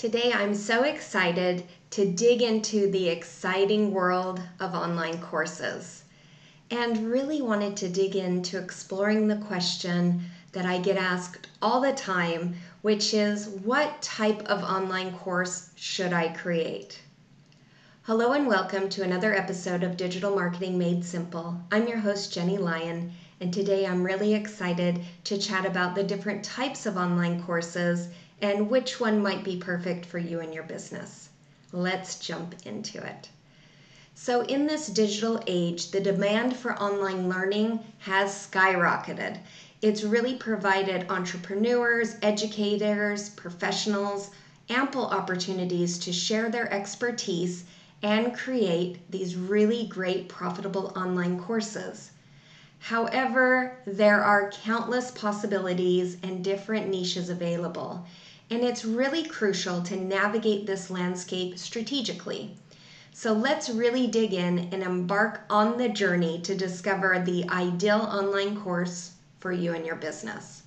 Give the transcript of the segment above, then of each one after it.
Today, I'm so excited to dig into the exciting world of online courses and really wanted to dig into exploring the question that I get asked all the time, which is what type of online course should I create? Hello, and welcome to another episode of Digital Marketing Made Simple. I'm your host, Jennie Lyon, and today I'm really excited to chat about the different types of online courses and which one might be perfect for you and your business. Let's jump into it. So, in this digital age, the demand for online learning has skyrocketed. It's really provided entrepreneurs, educators, professionals ample opportunities to share their expertise and create these really great profitable online courses. However, there are countless possibilities and different niches available and it's really crucial to navigate this landscape strategically. So let's really dig in and embark on the journey to discover the ideal online course for you and your business.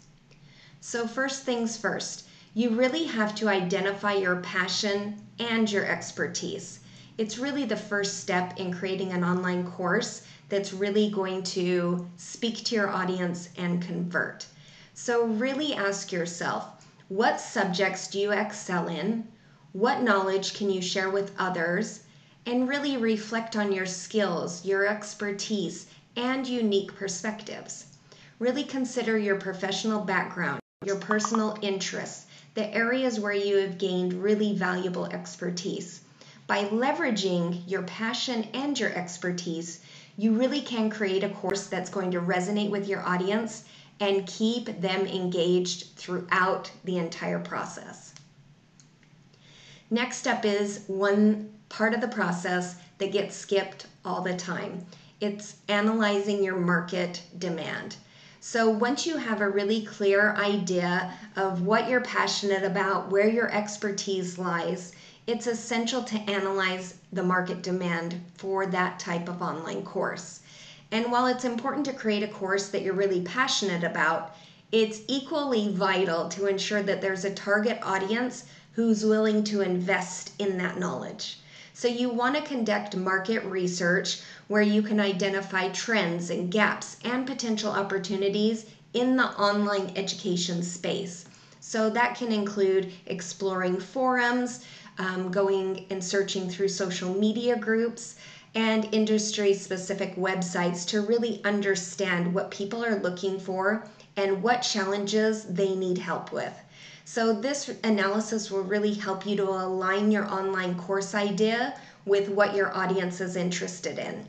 So, first things first, you really have to identify your passion and your expertise. It's really the first step in creating an online course that's really going to speak to your audience and convert. So, really ask yourself what subjects do you excel in? What knowledge can you share with others? And really reflect on your skills, your expertise, and unique perspectives. Really consider your professional background, your personal interests, the areas where you have gained really valuable expertise. By leveraging your passion and your expertise, you really can create a course that's going to resonate with your audience and keep them engaged throughout the entire process. Next up is one part of the process that gets skipped all the time. It's analyzing your market demand. So once you have a really clear idea of what you're passionate about, where your expertise lies, it's essential to analyze the market demand for that type of online course. And while it's important to create a course that you're really passionate about, it's equally vital to ensure that there's a target audience who's willing to invest in that knowledge. So you want to conduct market research where you can identify trends and gaps and potential opportunities in the online education space. So that can include exploring forums, um, going and searching through social media groups, and industry specific websites to really understand what people are looking for and what challenges they need help with. So, this analysis will really help you to align your online course idea with what your audience is interested in.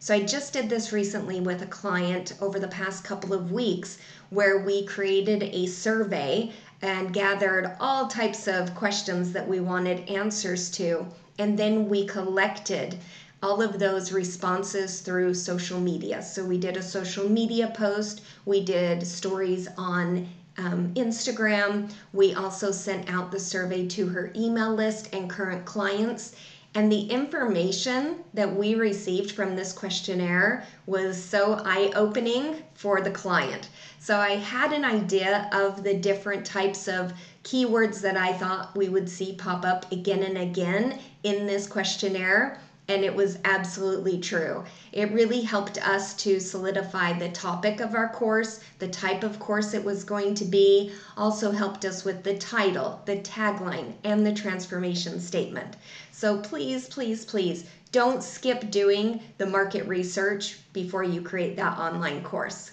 So, I just did this recently with a client over the past couple of weeks where we created a survey and gathered all types of questions that we wanted answers to. And then we collected all of those responses through social media. So we did a social media post, we did stories on um, Instagram. We also sent out the survey to her email list and current clients. And the information that we received from this questionnaire was so eye opening for the client. So I had an idea of the different types of keywords that I thought we would see pop up again and again in this questionnaire and it was absolutely true. It really helped us to solidify the topic of our course, the type of course it was going to be, also helped us with the title, the tagline, and the transformation statement. So please, please, please don't skip doing the market research before you create that online course.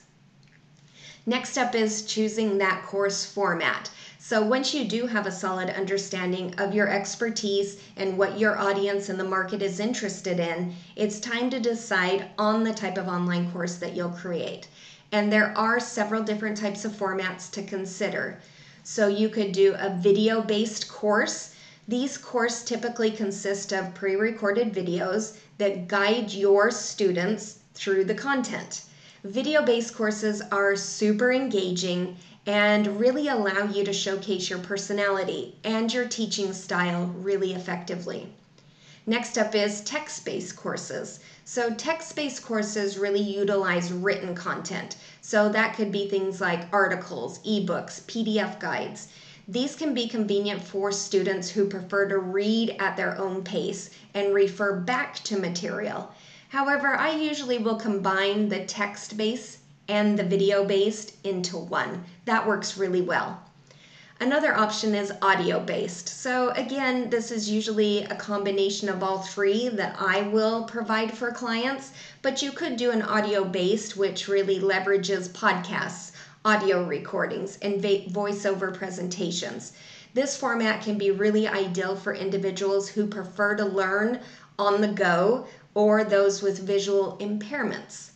Next up is choosing that course format. So once you do have a solid understanding of your expertise and what your audience and the market is interested in, it's time to decide on the type of online course that you'll create. And there are several different types of formats to consider. So you could do a video based course. These courses typically consist of pre recorded videos that guide your students through the content. Video based courses are super engaging and really allow you to showcase your personality and your teaching style really effectively. Next up is text based courses. So, text based courses really utilize written content. So, that could be things like articles, ebooks, PDF guides. These can be convenient for students who prefer to read at their own pace and refer back to material. However, I usually will combine the text based and the video based into one. That works really well. Another option is audio based. So, again, this is usually a combination of all three that I will provide for clients, but you could do an audio based, which really leverages podcasts, audio recordings, and voiceover presentations. This format can be really ideal for individuals who prefer to learn on the go or those with visual impairments.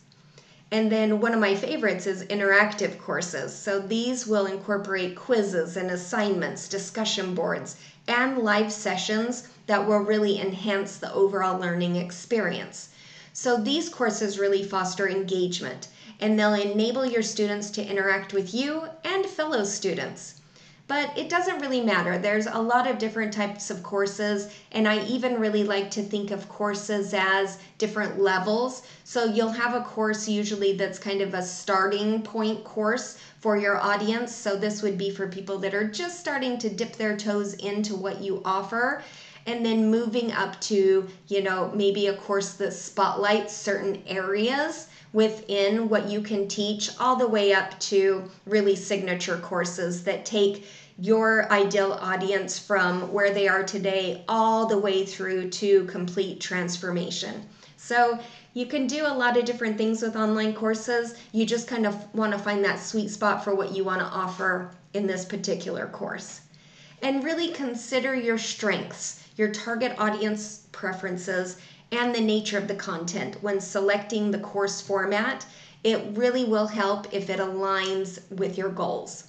And then one of my favorites is interactive courses. So these will incorporate quizzes and assignments, discussion boards, and live sessions that will really enhance the overall learning experience. So these courses really foster engagement and they'll enable your students to interact with you and fellow students. But it doesn't really matter. There's a lot of different types of courses, and I even really like to think of courses as different levels. So you'll have a course usually that's kind of a starting point course for your audience. So this would be for people that are just starting to dip their toes into what you offer and then moving up to, you know, maybe a course that spotlights certain areas within what you can teach, all the way up to really signature courses that take your ideal audience from where they are today all the way through to complete transformation. So you can do a lot of different things with online courses. You just kind of want to find that sweet spot for what you want to offer in this particular course. And really consider your strengths, your target audience preferences, and the nature of the content when selecting the course format. It really will help if it aligns with your goals.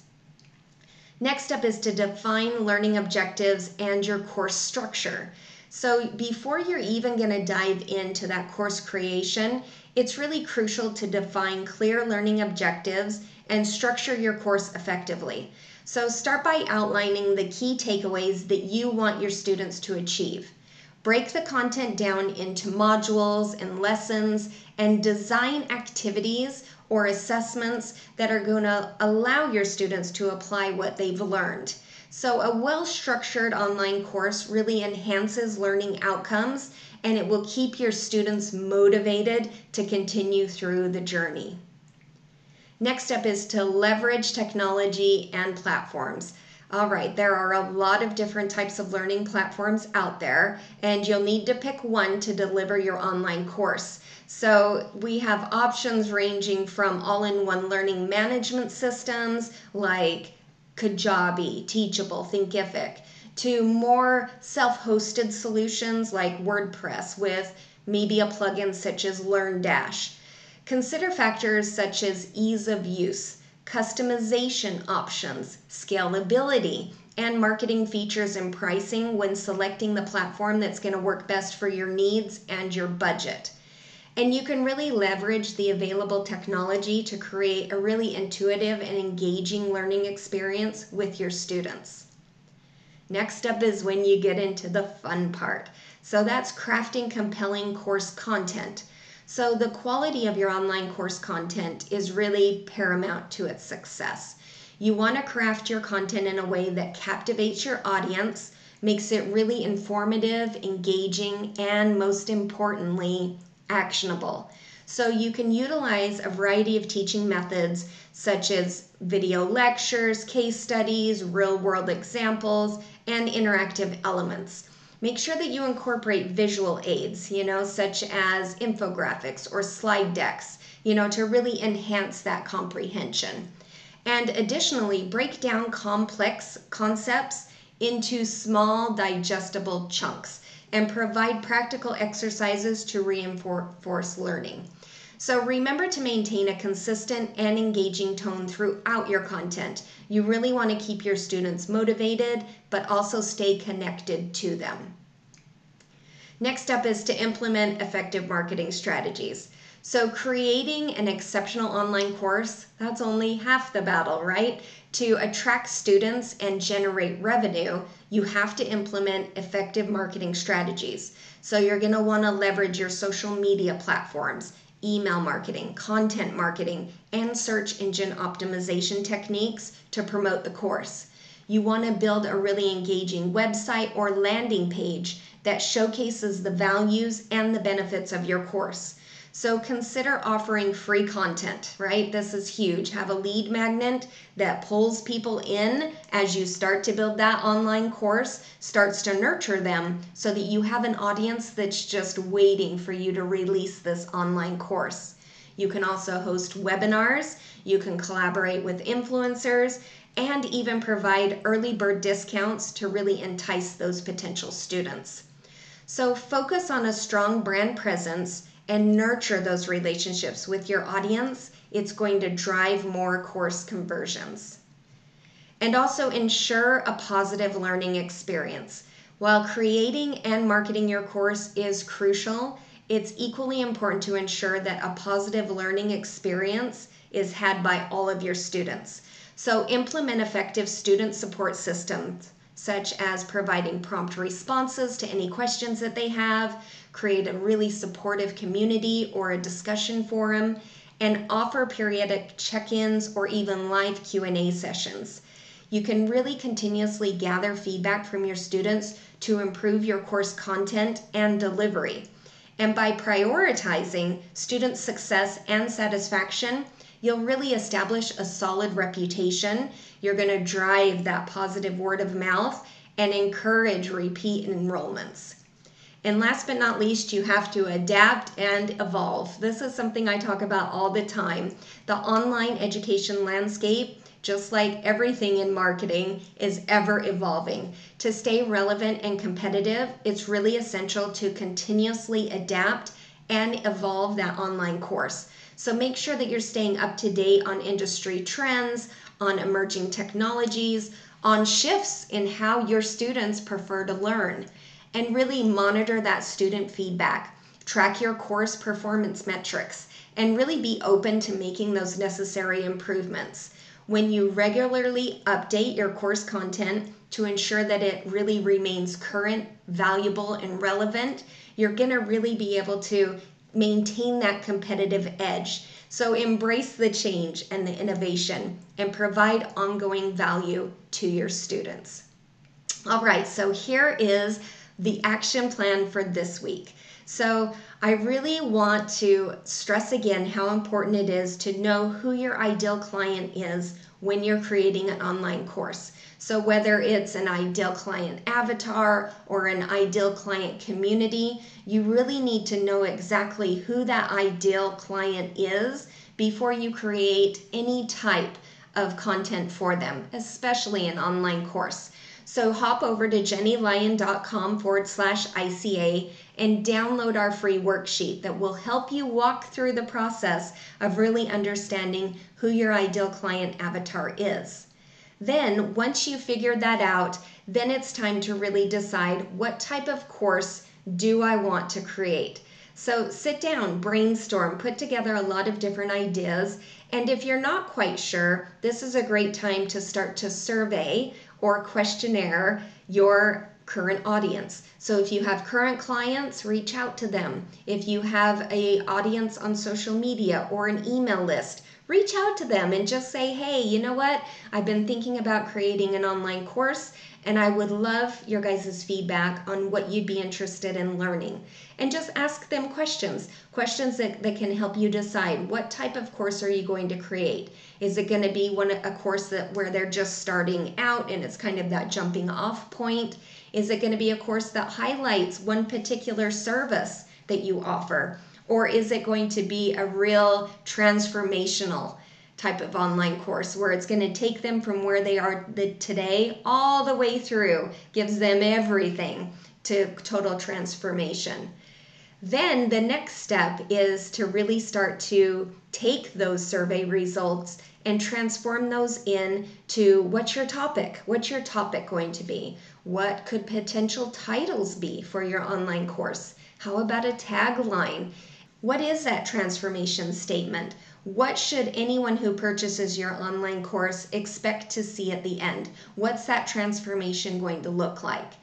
Next up is to define learning objectives and your course structure. So before you're even going to dive into that course creation, it's really crucial to define clear learning objectives and structure your course effectively. So start by outlining the key takeaways that you want your students to achieve. Break the content down into modules and lessons and design activities or assessments that are going to allow your students to apply what they've learned. So, a well structured online course really enhances learning outcomes and it will keep your students motivated to continue through the journey. Next step is to leverage technology and platforms. All right, there are a lot of different types of learning platforms out there, and you'll need to pick one to deliver your online course. So we have options ranging from all in one learning management systems like Kajabi, Teachable, Thinkific, to more self hosted solutions like WordPress with maybe a plugin such as LearnDash. Consider factors such as ease of use customization options, scalability, and marketing features and pricing when selecting the platform that's going to work best for your needs and your budget. And you can really leverage the available technology to create a really intuitive and engaging learning experience with your students. Next up is when you get into the fun part. So that's crafting compelling course content. So the quality of your online course content is really paramount to its success. You want to craft your content in a way that captivates your audience, makes it really informative, engaging, and most importantly, actionable. So you can utilize a variety of teaching methods such as video lectures, case studies, real world examples, and interactive elements. Make sure that you incorporate visual aids, you know, such as infographics or slide decks, you know, to really enhance that comprehension. And additionally, break down complex concepts into small digestible chunks and provide practical exercises to reinforce learning. So remember to maintain a consistent and engaging tone throughout your content. You really want to keep your students motivated, but also stay connected to them. Next up is to implement effective marketing strategies. So creating an exceptional online course, that's only half the battle, right? To attract students and generate revenue, you have to implement effective marketing strategies. So you're going to want to leverage your social media platforms, email marketing, content marketing, and search engine optimization techniques to promote the course. You want to build a really engaging website or landing page that showcases the values and the benefits of your course. So consider offering free content, right? This is huge. Have a lead magnet that pulls people in as you start to build that online course, starts to nurture them so that you have an audience that's just waiting for you to release this online course. You can also host webinars, you can collaborate with influencers, and even provide early bird discounts to really entice those potential students. So focus on a strong brand presence and nurture those relationships with your audience, it's going to drive more course conversions. And also ensure a positive learning experience. While creating and marketing your course is crucial, it's equally important to ensure that a positive learning experience is had by all of your students. So implement effective student support systems such as providing prompt responses to any questions that they have, create a really supportive community or a discussion forum, and offer periodic check-ins or even live Q&A sessions. You can really continuously gather feedback from your students to improve your course content and delivery. And by prioritizing student success and satisfaction, you'll really establish a solid reputation. You're going to drive that positive word of mouth and encourage repeat enrollments. And last but not least, you have to adapt and evolve. This is something I talk about all the time. The online education landscape, just like everything in marketing, is ever evolving. To stay relevant and competitive, it's really essential to continuously adapt and evolve that online course. So make sure that you're staying up to date on industry trends, on emerging technologies, on shifts in how your students prefer to learn and really monitor that student feedback. Track your course performance metrics and really be open to making those necessary improvements. When you regularly update your course content to ensure that it really remains current, valuable, and relevant, you're going to really be able to maintain that competitive edge. So embrace the change and the innovation and provide ongoing value to your students. All right, so here is the action plan for this week. So, I really want to stress again how important it is to know who your ideal client is when you're creating an online course. So, whether it's an ideal client avatar or an ideal client community, you really need to know exactly who that ideal client is before you create any type of content for them, especially an online course. So hop over to jennielyon.com forward slash ICA and download our free worksheet that will help you walk through the process of really understanding who your ideal client avatar is. Then, once you figure that out, then it's time to really decide what type of course do I want to create. So sit down, brainstorm, put together a lot of different ideas. And if you're not quite sure, this is a great time to start to survey or questionnaire your current audience. So if you have current clients, reach out to them. If you have a audience on social media or an email list, reach out to them and just say, "Hey, you know what? I've been thinking about creating an online course And I would love your guys' feedback on what you'd be interested in learning. And just ask them questions, questions that, that can help you decide what type of course are you going to create. Is it going to be one a course that where they're just starting out and it's kind of that jumping off point? Is it going to be a course that highlights one particular service that you offer? Or is it going to be a real transformational type of online course where it's going to take them from where they are today all the way through, gives them everything to total transformation? Then the next step is to really start to take those survey results and transform those in to what's your topic? What's your topic going to be? What could potential titles be for your online course? How about a tagline? What is that transformation statement? What should anyone who purchases your online course expect to see at the end? What's that transformation going to look like?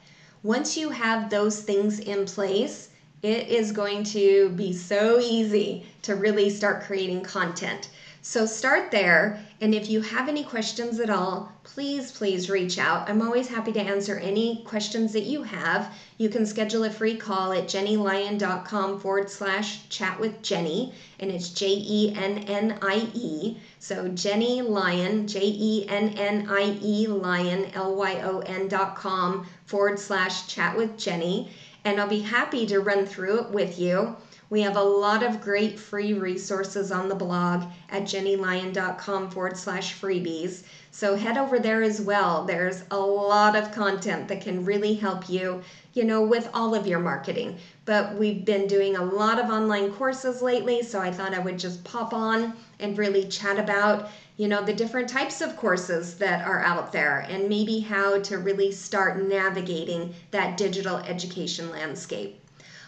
Once you have those things in place, it is going to be so easy to really start creating content. So start there. And if you have any questions at all, please, please reach out. I'm always happy to answer any questions that you have. You can schedule a free call at jennielyon.com forward slash chat with Jennie. And it's J E N N I E. So Jennie Lyon, J E N N I E Lyon, L Y O N dot com forward slash chat with Jennie. And I'll be happy to run through it with you. We have a lot of great free resources on the blog at jennielyon.com forward slash freebies. So head over there as well. There's a lot of content that can really help you, you know, with all of your marketing. But we've been doing a lot of online courses lately, so I thought I would just pop on and really chat about, you know, the different types of courses that are out there and maybe how to really start navigating that digital education landscape.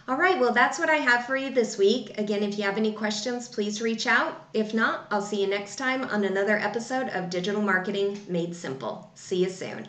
All right, well, that's what I have for you this week. Again, if you have any questions, please reach out. If not, I'll see you next time on another episode of Digital Marketing Made Simple. See you soon.